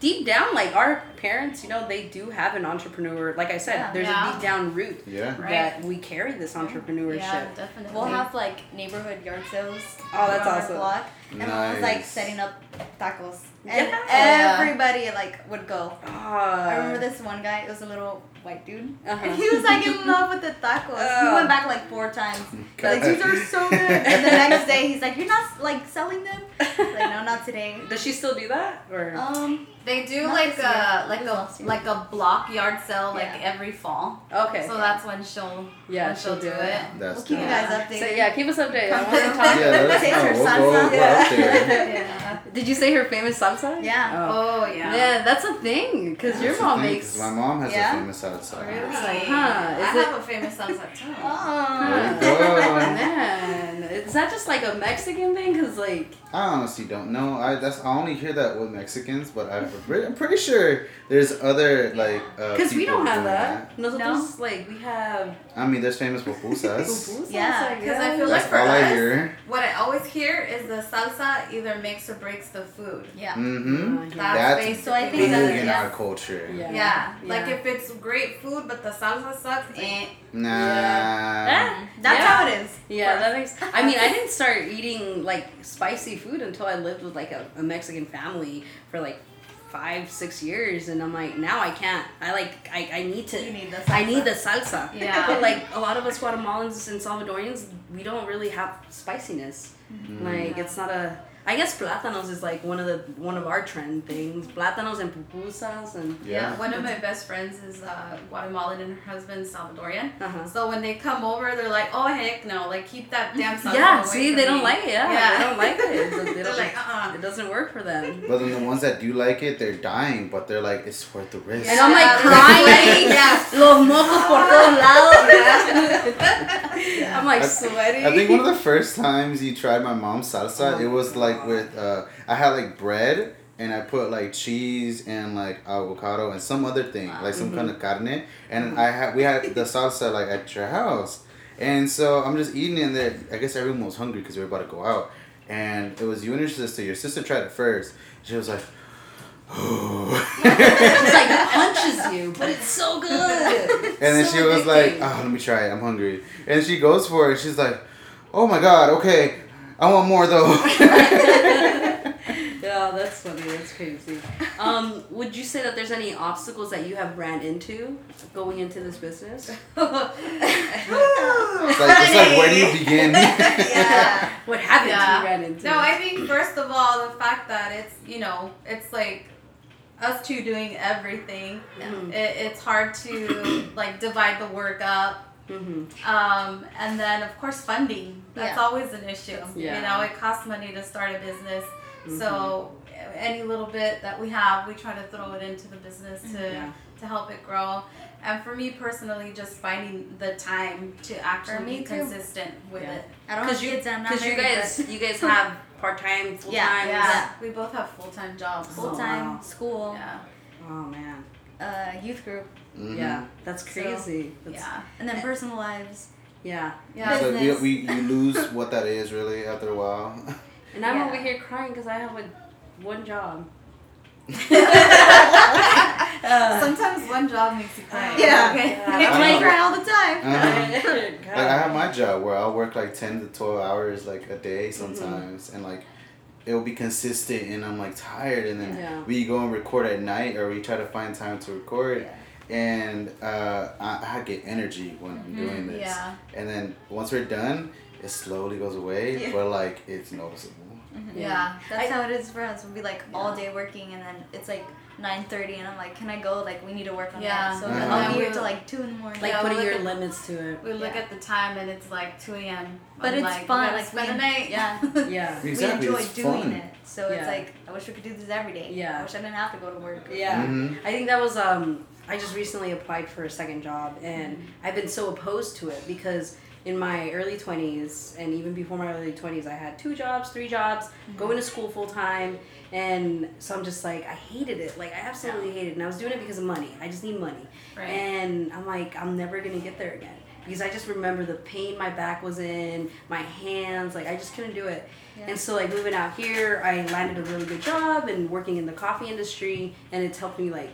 deep down, like our parents, you know, they do have an entrepreneur. Like I said, Yeah. there's Yeah. a deep down root Yeah. Right. that we carry this entrepreneurship. Yeah, definitely. We'll have like neighborhood yard sales. Oh, that's around our awesome. Block, and mom was like setting up tacos, and Yeah. everybody like would go. Ah. I remember this one guy. It was a little white dude, Uh-huh. and he was like in love with the tacos. he Oh. went back like four times. Like these are so good. And the next day he's like, "You're not like selling them." Like no, not today. Does she still do that? Or Um, They do like a like a like a block yard sale like Yeah. every fall. okay. So that's when she'll yeah, when she'll do it. That's we'll keep you guys updated. So yeah, keep us updated. I want to talk. Yeah, let us Taste know. We'll salsa. go, Yeah. yeah. Did you say her famous salsa? Yeah. Oh. Oh yeah. Yeah, that's a thing because your mom thing, makes. 'cause my mom has Yeah? a famous salsa. Really? It's like, huh, I it- have a famous salsa too. Oh. Oh man, is that just like a Mexican thing? Cause like, I honestly don't know. I that's I only hear that with Mexicans, but I'm pretty, I'm pretty sure there's other like. Uh, cause we don't have doing that. Nosotros like we have. I mean, there's famous pupusas. pupusas, Yeah, because I feel. That's like for all I us- hear. What I always hear is the salsa either makes or breaks the food. Yeah. Mm-hmm. Uh, That's, That's So I think Big that's- in yes. our culture. Yeah. Yeah. like Yeah. if it's great food but the salsa sucks, eh. Nah. Yeah. That's Yeah. how it is. Yeah, that makes. I mean, I didn't start eating like spicy food until I lived with like a, a Mexican family for like five, six years, and I'm like, now I can't. I like, I, I need to. You need the I need the salsa. Yeah. But like a lot of us Guatemalans and Salvadorians, we don't really have spiciness. Mm-hmm. Like it's not a. I guess plátanos is like one of the one of our trend things. Plátanos and pupusas and. Yeah. One of my best friends is uh, Guatemalan and her husband's Salvadorian. Uh-huh. So when they come over, they're like, "Oh heck no! Like keep that damn salsa Yeah, away see, from they me." don't like it. Yeah, Yeah. they don't like it. They They're don't, like, "Uh-uh." It doesn't work for them. But then the ones that do like it, they're dying, but they're like, it's worth the risk. And I'm like crying. yeah. Los mocos por todos lados. I'm like I- sweating. I think one of the first times you tried my mom's salsa, Oh it was my like with uh, I had like bread and I put like cheese and like avocado and some other thing, like some mm-hmm. kind of carne, and mm-hmm. I had we had the salsa like at your house, and so I'm just eating it and there. I guess everyone was hungry because we were about to go out, and it was you and your sister. Your sister tried it first. She was like. oh. It's like punches you, but it's so good. And then So she was like, oh, let me try it. I'm hungry. And she goes for it. She's like, oh my God, okay. I want more though. yeah, that's funny. That's crazy. Um, would you say that there's any obstacles that you have ran into going into this business? It's like, it's like, where do you begin? yeah. What haven't Yeah. you ran into? No, I think first of all the fact that it's you know it's like us two doing everything. Mhm. It, it's hard to like divide the work up. Mhm. Um, and then of course funding. That's Yeah. always an issue. Yeah. You know, it costs money to start a business. Mm-hmm. So any little bit that we have, we try to throw it into the business to Yeah. to help it grow. And for me personally, just finding the time to actually me be too. consistent with Yeah. it. I don't have Because you, kids I'm not cause you married, guys, you guys have part time, full time. Yeah, we both have full time jobs. full time wow. school, Yeah, Oh man. uh, youth group, Mhm. Yeah, that's So, crazy. That's, yeah, and then personal lives. yeah. yeah. So we, we, you lose what that is really after a while. And I'm Yeah. over here crying because I have a, one job. Sometimes one job makes you cry. Yeah. Okay. Yeah. I like- cry all the time. Uh-huh. Like I have my job where I'll work like ten to twelve hours like a day Mm-hmm. sometimes, and like it'll be consistent, and I'm like tired, and then Yeah. we go and record at night, or we try to find time to record, and uh, I, I get energy when I'm doing this, Yeah. and then once we're done, it slowly goes away, Yeah. but like it's noticeable. Yeah. That's I- how it is for us. We'll be like all day working, and then it's like nine thirty, and I'm like, "Can I go? Like, we need to work on Yeah. that." So Uh-huh. I'll be Yeah. here till like two in the morning. like Yeah, putting we your at- limits to it. We look Yeah. at the time and it's like 2 a.m. but I'm it's like, fun. gotta Like spend we, the night. Yeah. Yeah. Exactly, we enjoy it's doing fun. it. So it's like I wish we could do this every day. Yeah. I wish I didn't have to go to work. Yeah. Mhm. I think that was um I just recently applied for a second job and I've been so opposed to it because in my early 20s and even before my early 20s I had two jobs, three jobs, mm-hmm. going to school full time and so I'm just like I hated it. Like I absolutely hated it and I was doing it because of money. I just need money. Right. And I'm like I'm never going to get there again because I just remember the pain my back was in, my hands, like I just couldn't do it. Yeah. And so like moving out here, I landed a really good job and working in the coffee industry and it's helped me like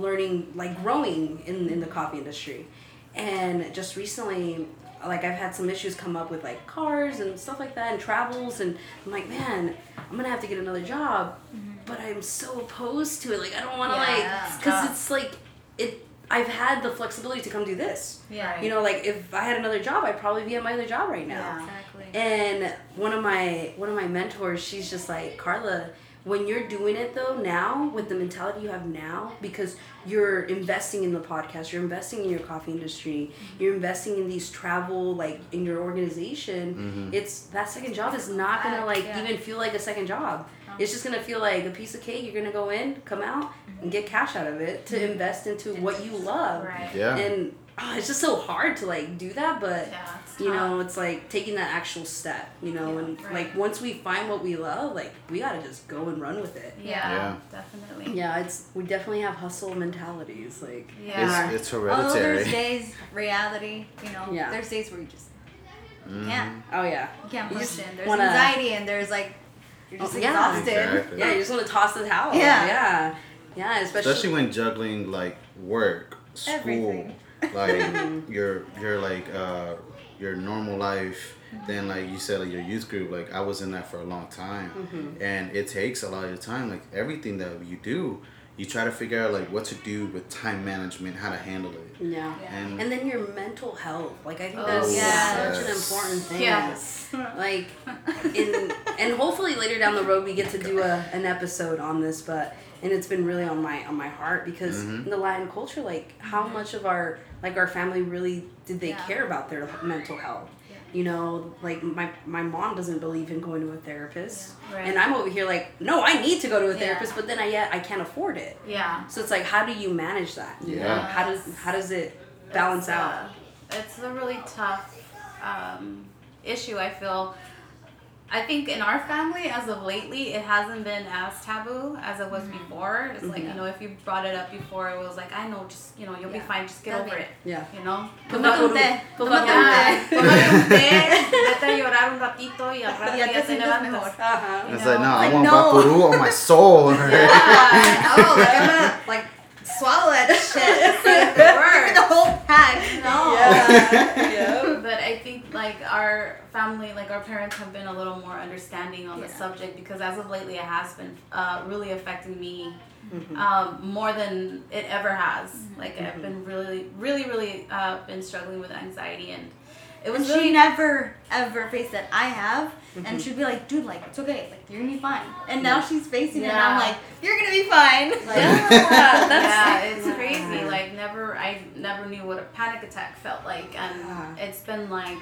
learning like growing in, in the coffee industry. And just recently like I've had some issues come up with like cars and stuff like that and travels and I'm like, man, I'm gonna have to get another job. Mm-hmm. But I'm so opposed to it. Like I don't wanna Yeah. like because it's like it I've had the flexibility to come do this. Yeah. You know, like if I had another job, I'd probably be at my other job right now. Yeah. Exactly. And one of my one of my mentors, she's just like Carla. When you're doing it though now with the mentality you have now because you're investing in the podcast you're investing in your coffee industry you're investing in these travel like in your organization Mm-hmm. it's that second job is not gonna like Yeah. even feel like a second job it's just gonna feel like a piece of cake you're gonna go in come out and get cash out of it to invest into what you love Right. Yeah. and oh, it's just so hard to like do that but Yeah. It's you know it's like taking that actual step you know Yeah, and right. like once we find what we love like we gotta just go and run with it Yeah. Yeah. Definitely. yeah it's we definitely have hustle mentalities like Yeah. It's, it's Although there's hereditary. days, reality, you know, Yeah. there's days where you just Mhm. can't, oh yeah you can't You just function. There's wanna- anxiety and there's like, you're just Oh, yeah. exhausted. Exactly. yeah you just want to toss the towel Yeah. yeah yeah especially, Especially when juggling like work, school, Everything. like your your like uh your normal life. Then like you said, like your youth group, like I was in that for a long time, Mm-hmm. and it takes a lot of your time. Like everything that you do, you try to figure out like what to do with time management, how to handle it. yeah. Yeah. And, and then your mental health like i think Oh, that's yeah. such an important thing Yes. like in and hopefully later down the road we get to do a, an episode on this but and it's been really on my on my heart because Mhm. in the latin culture like how much of our like our family really did they Yeah. care about their mental health Yeah. you know like my my mom doesn't believe in going to a therapist Yeah. Right. and i'm over here like no i need to go to a Yeah. therapist but then i yet i can't afford it Yeah. so it's like how do you manage that you know? Yeah. how does how does it balance It's, out uh, it's a really tough um, issue. I feel. I think in our family, as of lately, it hasn't been as taboo as it was before. It's like you know, if you brought it up before, it was like, I know, just you know, you'll be fine. Just get Está over bien. it. yeah You know. Tómate un té. Tómate un Ya, té. tómate un té, vete a llorar un ratito y al rato Ya ya, te te levantas. mejor. uh-huh. it's like no, know, I like, want no. Bakuru on my soul. Yeah. oh, like I'm gonna like swallow that shit. Word. Give me the whole pack. No. yeah yeah but I think like our family, like our parents have been a little more understanding on the subject because as of lately it has been uh, really affecting me Mhm. um, more than it ever has. Mm-hmm. Like I've been really, really, really uh, been struggling with anxiety and it And was she never ever faced that I have, Mhm. and she'd be like, "Dude, like it's okay, like you're gonna be fine." And now Yeah. she's facing it, and I'm like, "You're gonna be fine." Like, Yeah, that's- yeah, it's yeah. crazy. Like never, I never knew what a panic attack felt like, and Yeah. it's been like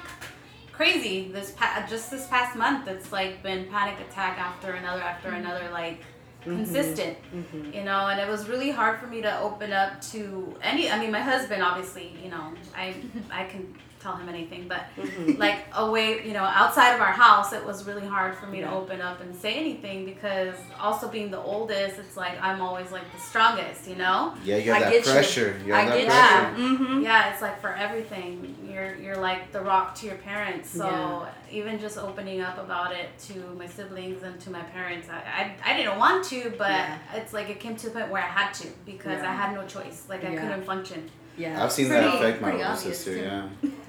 crazy. This pa- just this past month, it's like been panic attack after another after another, like consistent. Mhm. You know, and it was really hard for me to open up to any. I mean, my husband, obviously, you know, I I can tell him anything, but Mhm. like away, you know, outside of our house, it was really hard for me Yeah. to open up and say anything because also being the oldest, it's like I'm always like the strongest, you know. yeah, you have I that get you. pressure. You, I have that get pressure. you. Mm-hmm. Yeah, it's like for everything, you're you're like the rock to your parents. So Yeah. even just opening up about it to my siblings and to my parents, I I, I didn't want to, but Yeah. it's like it came to a point where I had to because Yeah. I had no choice. Like I Yeah. couldn't function. Yeah I've seen Pretty- that affect my pretty older sister. too. Yeah.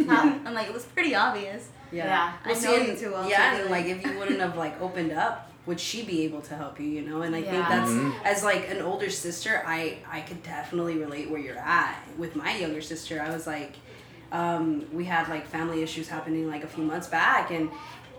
I'm like, it was pretty obvious. yeah, Yeah. I Well, know see, you and- too well, yeah so and like- like if you wouldn't have like opened up would she be able to help you you know and i think Yeah. that's Mhm. as like an older sister i i could definitely relate where you're at with my younger sister i was like um, we had like family issues happening like a few months back and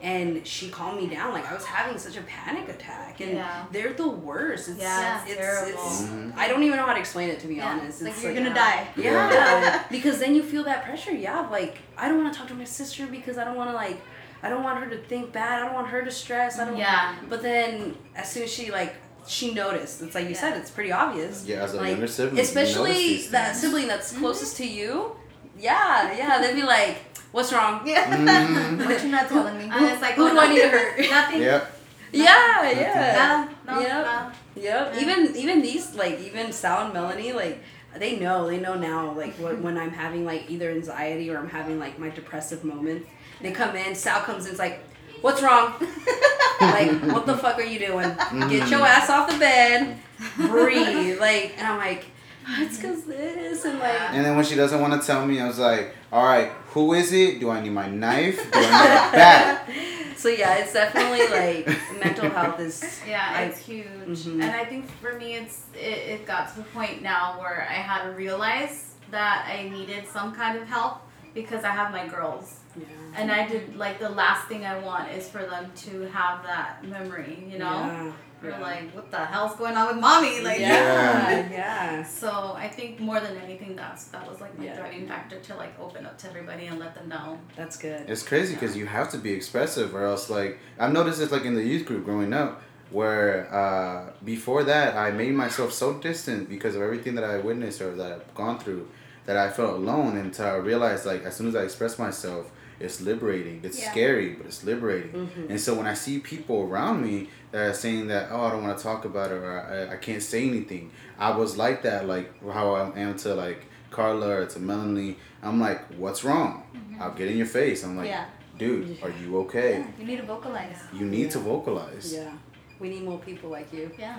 and she calmed me down like i was having such a panic attack and Yeah. they're the worst it's, Yeah, it's, terrible. it's Mhm. i don't even know how to explain it to be Yeah. honest Like it's you're like, gonna die. yeah, Yeah. because then you feel that pressure. Yeah, like I don't want to talk to my sister because I don't want to like I don't want her to think bad. I don't want her to stress. I don't. Yeah. But then as soon as she like she noticed, it's like you said, it's pretty obvious. Yeah, as a Like, younger sibling, you especially these that sibling that's closest to you. Yeah, yeah, they'd be like, "What's wrong? Yeah. Mhm. what you're not telling me? And it's like Who oh, do I need to hurt?" Nothing. Yep. Yeah, yeah. No, no, Yep. no. Yep. Yeah. Even even these like even Sal and Melanie like they know they know now like what, when I'm having like either anxiety or I'm having like my depressive moment. They come in. Sal comes in. It's like, what's wrong? like what the fuck are you doing? Get your ass off the bed. Breathe. Like and I'm like, "Oh, it's cause this and like. And then when she doesn't want to tell me, I was like, all right, who is it? Do I need my knife? Do I need a bat? So yeah, it's definitely like mental health is. Yeah, I- it's huge. Mhm. And I think for me, it's it, it got to the point now where I had to realize that I needed some kind of help because I have my girls. Yeah. And I did like the last thing I want is for them to have that memory, you know. Yeah. We're Yeah. like, what the hell's going on with mommy? Like, yeah, yeah. So I think more than anything, that's that was like my Yeah. driving factor to like open up to everybody and let them know. That's good. It's crazy because you have to be expressive, or else like I've noticed this like in the youth group growing up, where uh, before that I made myself so distant because of everything that I witnessed or that I've gone through, that I felt alone until I realized like as soon as I express myself, it's liberating. It's Yeah. scary, but it's liberating. Mhm. And so when I see people around me that are saying that, oh, I don't want to talk about it or I, I can't say anything, I was like that, like how I am to like Carla or to Melanie. I'm like, what's wrong? I'll get in your face. I'm like, Yeah. dude, are you okay? Yeah, you need to vocalize. You need Yeah. to vocalize. Yeah. We need more people like you. Yeah.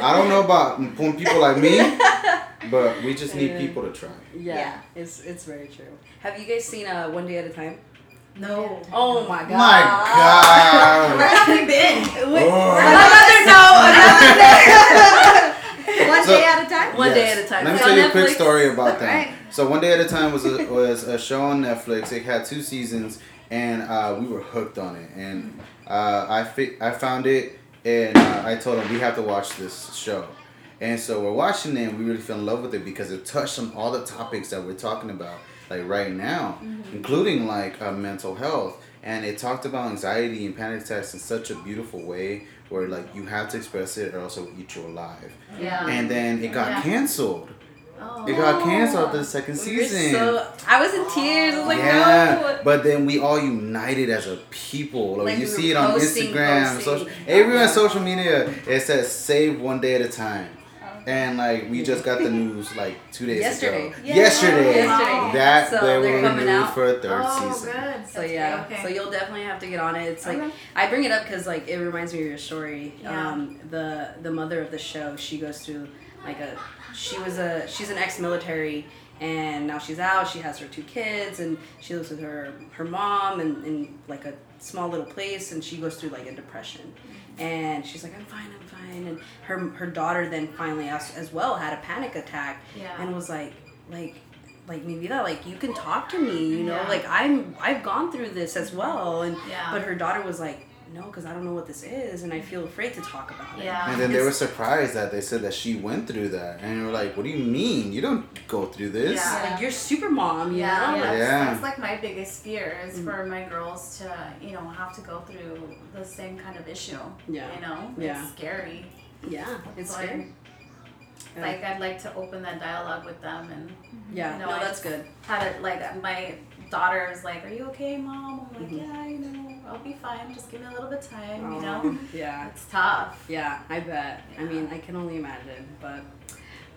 I don't know about when people like me, but we just need Yeah. people to try. Yeah, Yeah. It's it's very true. Have you guys seen uh, One Day at a Time? No. Oh my god. My God. Where have we been? Wait, Oh. Another no, another One So- day at a time. One day at a time. Let me It's tell on you a quick story about that. Right. So one day at a time was a, was a show on Netflix. It had two seasons, and uh, we were hooked on it. And uh, I fi- I found it, and uh, I told him we have to watch this show. And so we're watching it, and we really fell in love with it because it touched on all the topics that we're talking about, like right now, including like uh, mental health. And it talked about anxiety and panic attacks in such a beautiful way, where like you have to express it, or else it will eat you alive. Yeah. And then it got Yeah. canceled. Oh. It got canceled after the second We're season. so- I was in tears. I was like, yeah, no. but then we all united as a people. Like, Like, you we see it were on posting, Instagram, posting. social, everywhere on Yeah. social media. It says "save one day at a time," and like we just got the news like two days Yesterday. ago. Yeah. Yesterday, Yesterday. that So they they're were coming renewed out. for a third oh, season. good. So That's yeah, okay. so you'll definitely have to get on it. It's like Okay. I bring it up because like it reminds me of your story. Yeah. Um, the the mother of the show, she goes through like a she was a she's an ex-military and now she's out. She has her two kids and she lives with her her mom and in like a small little place and she goes through like a depression. And she's like, I'm fine, I'm fine. And her her daughter then finally as, as well had a panic attack Yeah. and was like like like maybe that like you can talk to me you know Yeah. like i'm i've gone through this as well and Yeah. but her daughter was like no because i don't know what this is and i feel afraid to talk about it Yeah. And then they were surprised that they said that she went through that, and you were like, "What do you mean? You don't go through this." Yeah. like you're super mom you Yeah, know that's, Yeah. that's like my biggest fear is Mm. for my girls to, you know, have to go through the same kind of issue. Yeah. You know, Yeah. it's scary. yeah it's So scary Yeah. Like I'd like to open that dialogue with them and yeah you know, no I that's good had it like my daughter is like, Are you okay, mom? I'm like, Mhm. Yeah, you know, I'll be fine. Just give me a little bit of time, you know? yeah It's tough. yeah i bet i mean i can only imagine but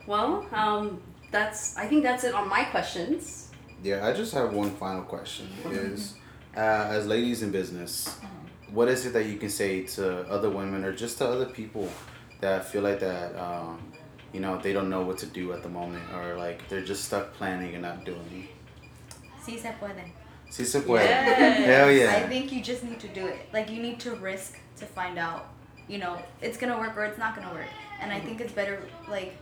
well um that's i think that's it on my questions Yeah, I just have one final question. Is uh, as ladies in business, what is it that you can say to other women or just to other people that feel like that um, you know they don't know what to do at the moment or like they're just stuck planning and not doing? Sí se puede. Si se puede. Yes. Hell I think you just need to do it. Like you need to risk to find out, you know, it's gonna work or it's not gonna work. And I think it's better like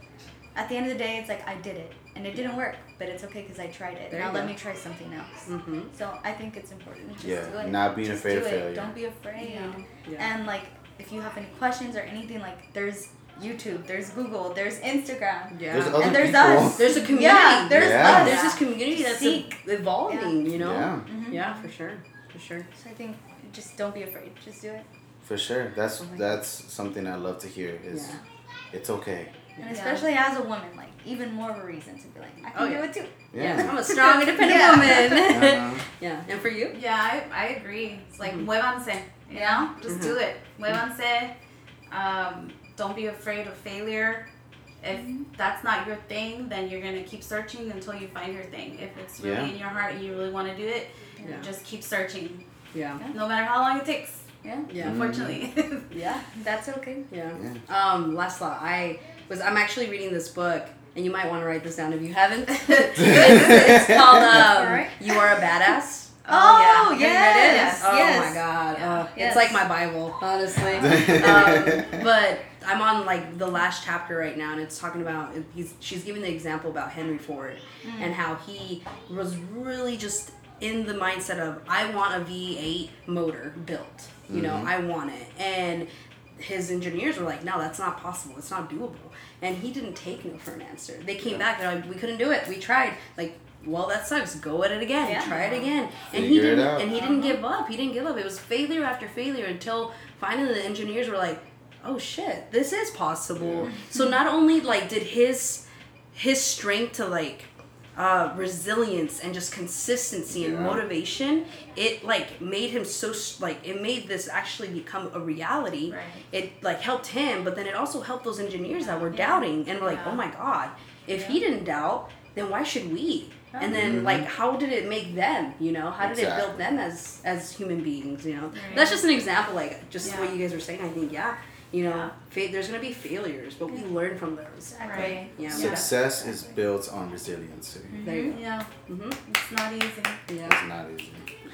at the end of the day it's like I did it and it didn't work, but it's okay because I tried it. There now let go. me try something else. mm-hmm So I think it's important just Yeah, do it. not being Just afraid do of it. failure. Don't be afraid. Yeah. yeah And like if you have any questions or anything, like there's YouTube, there's Google, there's Instagram. yeah There's other And there's people. us. There's a community. Yeah, there's Yeah. us. There's this community that's Seek. evolving, you know? Yeah, Mhm. Yeah, for sure. For sure. So I think just don't be afraid. Just do it. for sure. That's Oh my that's something I love to hear. Is Yeah. it's okay. And Yeah. especially as a woman, like even more of a reason to be like, I can Oh, do yeah. it too. Yeah. I'm a strong, independent Yeah. woman. Uh-huh. yeah. And for you? Yeah, I, I agree. It's like Mhm. muévanse, you know? Just Mhm. do it. Muévanse. Um, don't be afraid of failure. If that's not your thing, then you're gonna keep searching until you find your thing. If it's really Yeah. in your heart and you really want to do it, Yeah. just keep searching, Yeah. no matter how long it takes. Yeah. Yeah. Unfortunately. Yeah. That's okay. Yeah. Yeah. Um, last thought. I was I'm actually reading this book and you might want to write this down if you haven't. it's, it's called um, Alright. You Are a Badass. Oh, Have you read it? yes, Oh yes. my god. Yeah. Uh, Yes. It's like my Bible, honestly. um, but I'm on like the last chapter right now, and it's talking about he's she's giving the example about Henry Ford and how he was really just in the mindset of I want a V8 motor built. You know, Mhm. I want it, and his engineers were like, no, that's not possible. It's not doable. And he didn't take no for an answer. They came back. They're like, we couldn't do it. We tried. Like, well, that sucks. Go at it again. Yeah. Try it again. And he Figure it didn't. And he didn't give up. He didn't give up. It was failure after failure until finally the engineers were like, oh shit, this is possible. So not only like did his his strength to like uh, resilience and just consistency and motivation it like made him so like it made this actually become a reality. Right. it like helped him but then it also helped those engineers that were doubting and were like oh my god if he didn't doubt then why should we? And then Mhm. like how did it make them you know? How did it build them as as human beings you know? Right. that's just an example like just Yeah. what you guys were saying i think yeah you know Yeah. fa- there's gonna be failures but we learn from those Exactly. Right. yeah Success is built on resiliency. there you Yeah, mm-hmm. it's not easy. yeah It's not easy.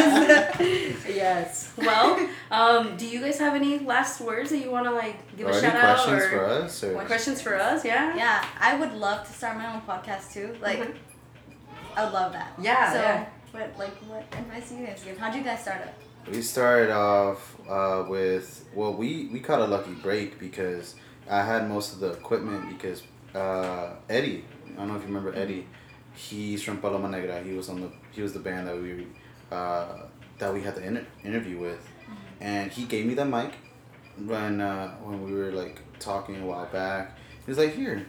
yes. yes. Well, um, do you guys have any last words that you want to like give or a any shout out questions for us? Or? questions for us? Yeah. Yeah, I would love to start my own podcast too. Like, Mhm. I would love that. Yeah, So, yeah. what like what advice do you guys give? How'd you guys start it? We started off uh, with well, we we caught a lucky break because I had most of the equipment because uh, Eddie, I don't know if you remember Eddie, he's from Paloma Negra. He was on the he was the band that we uh, that we had the inter- interview with, and he gave me the mic when uh, when we were like talking a while back. He was like, "Here."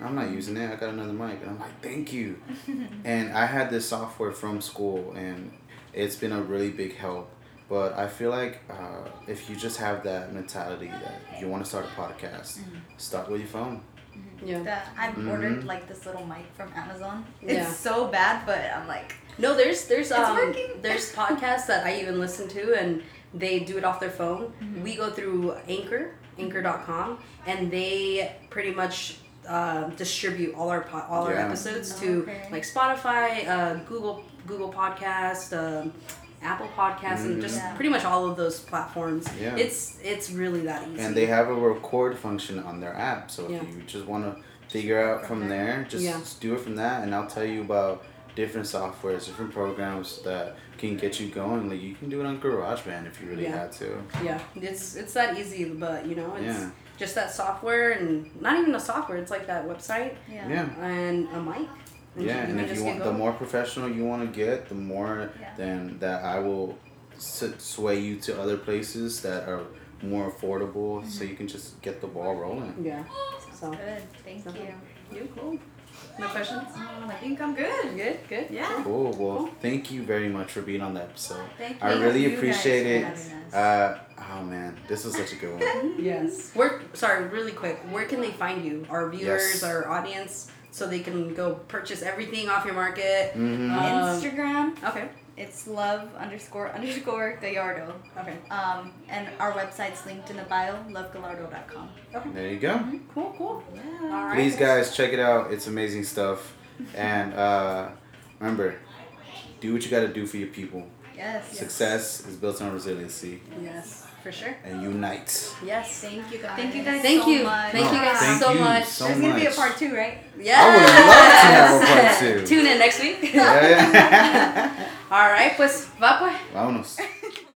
I'm not using it. I got another mic, and I'm like, "Thank you." and I had this software from school, and it's been a really big help. But I feel like uh, if you just have that mentality that you want to start a podcast, start with your phone. Yeah. That I've Mhm. ordered like this little mic from Amazon. It's so bad, but I'm like, No, there's there's um working. there's podcasts that I even listen to and they do it off their phone. Mm-hmm. We go through Anchor, Anchor.com, and they pretty much uh, distribute all our po- all our Yeah. episodes to Okay. like Spotify, uh, Google Google Podcast, um, Apple Podcasts, and just Yeah. pretty much all of those platforms. Yeah. It's it's really that easy. And they have a record function on their app. So if Yeah. you just want to figure out from there, just Yeah. do it from that. And I'll tell you about different softwares, different programs that can get you going. Like you can do it on GarageBand if you really Yeah. had to. Yeah, it's it's that easy, but you know, it's Yeah. just that software and not even a software. It's like that website yeah. Yeah. and a mic. Yeah, you and if you get want, the more professional you want to get, the more Yeah. then that I will s- sway you to other places that are more affordable, so Mm-hmm. you can just get the ball rolling. Yeah. So Good. Thank So- you. you cool. No questions? Um, I think I'm good. Good. Good. Yeah. Cool. Well, thank you very much for being on the episode. Thank I you. really you appreciate it. having. Uh, oh man, this was such a good one. Yes. Where? Sorry, really quick. Where can they find you? Our viewers, Yes. our audience, so they can go purchase everything off your market. hmm Um, Instagram, Okay. it's love underscore underscore Gallardo. Okay. Um, and our website's linked in the bio, lovegallardo.com. Okay. There you go. Cool. Cool. Yeah. All right. Please, guys, check it out. It's amazing stuff. And uh, remember, do what you got to do for your people. Yes. Success is built on resiliency Yes, for sure. and unite. Yes. Thank you guys. Thank you guys Thank so you. much. Thank you guys Thank so you much. so There's gonna be a part two, right? Yes. I would love to have a part two. Tune in next week. Yeah. All right, pues va pues. Vámonos.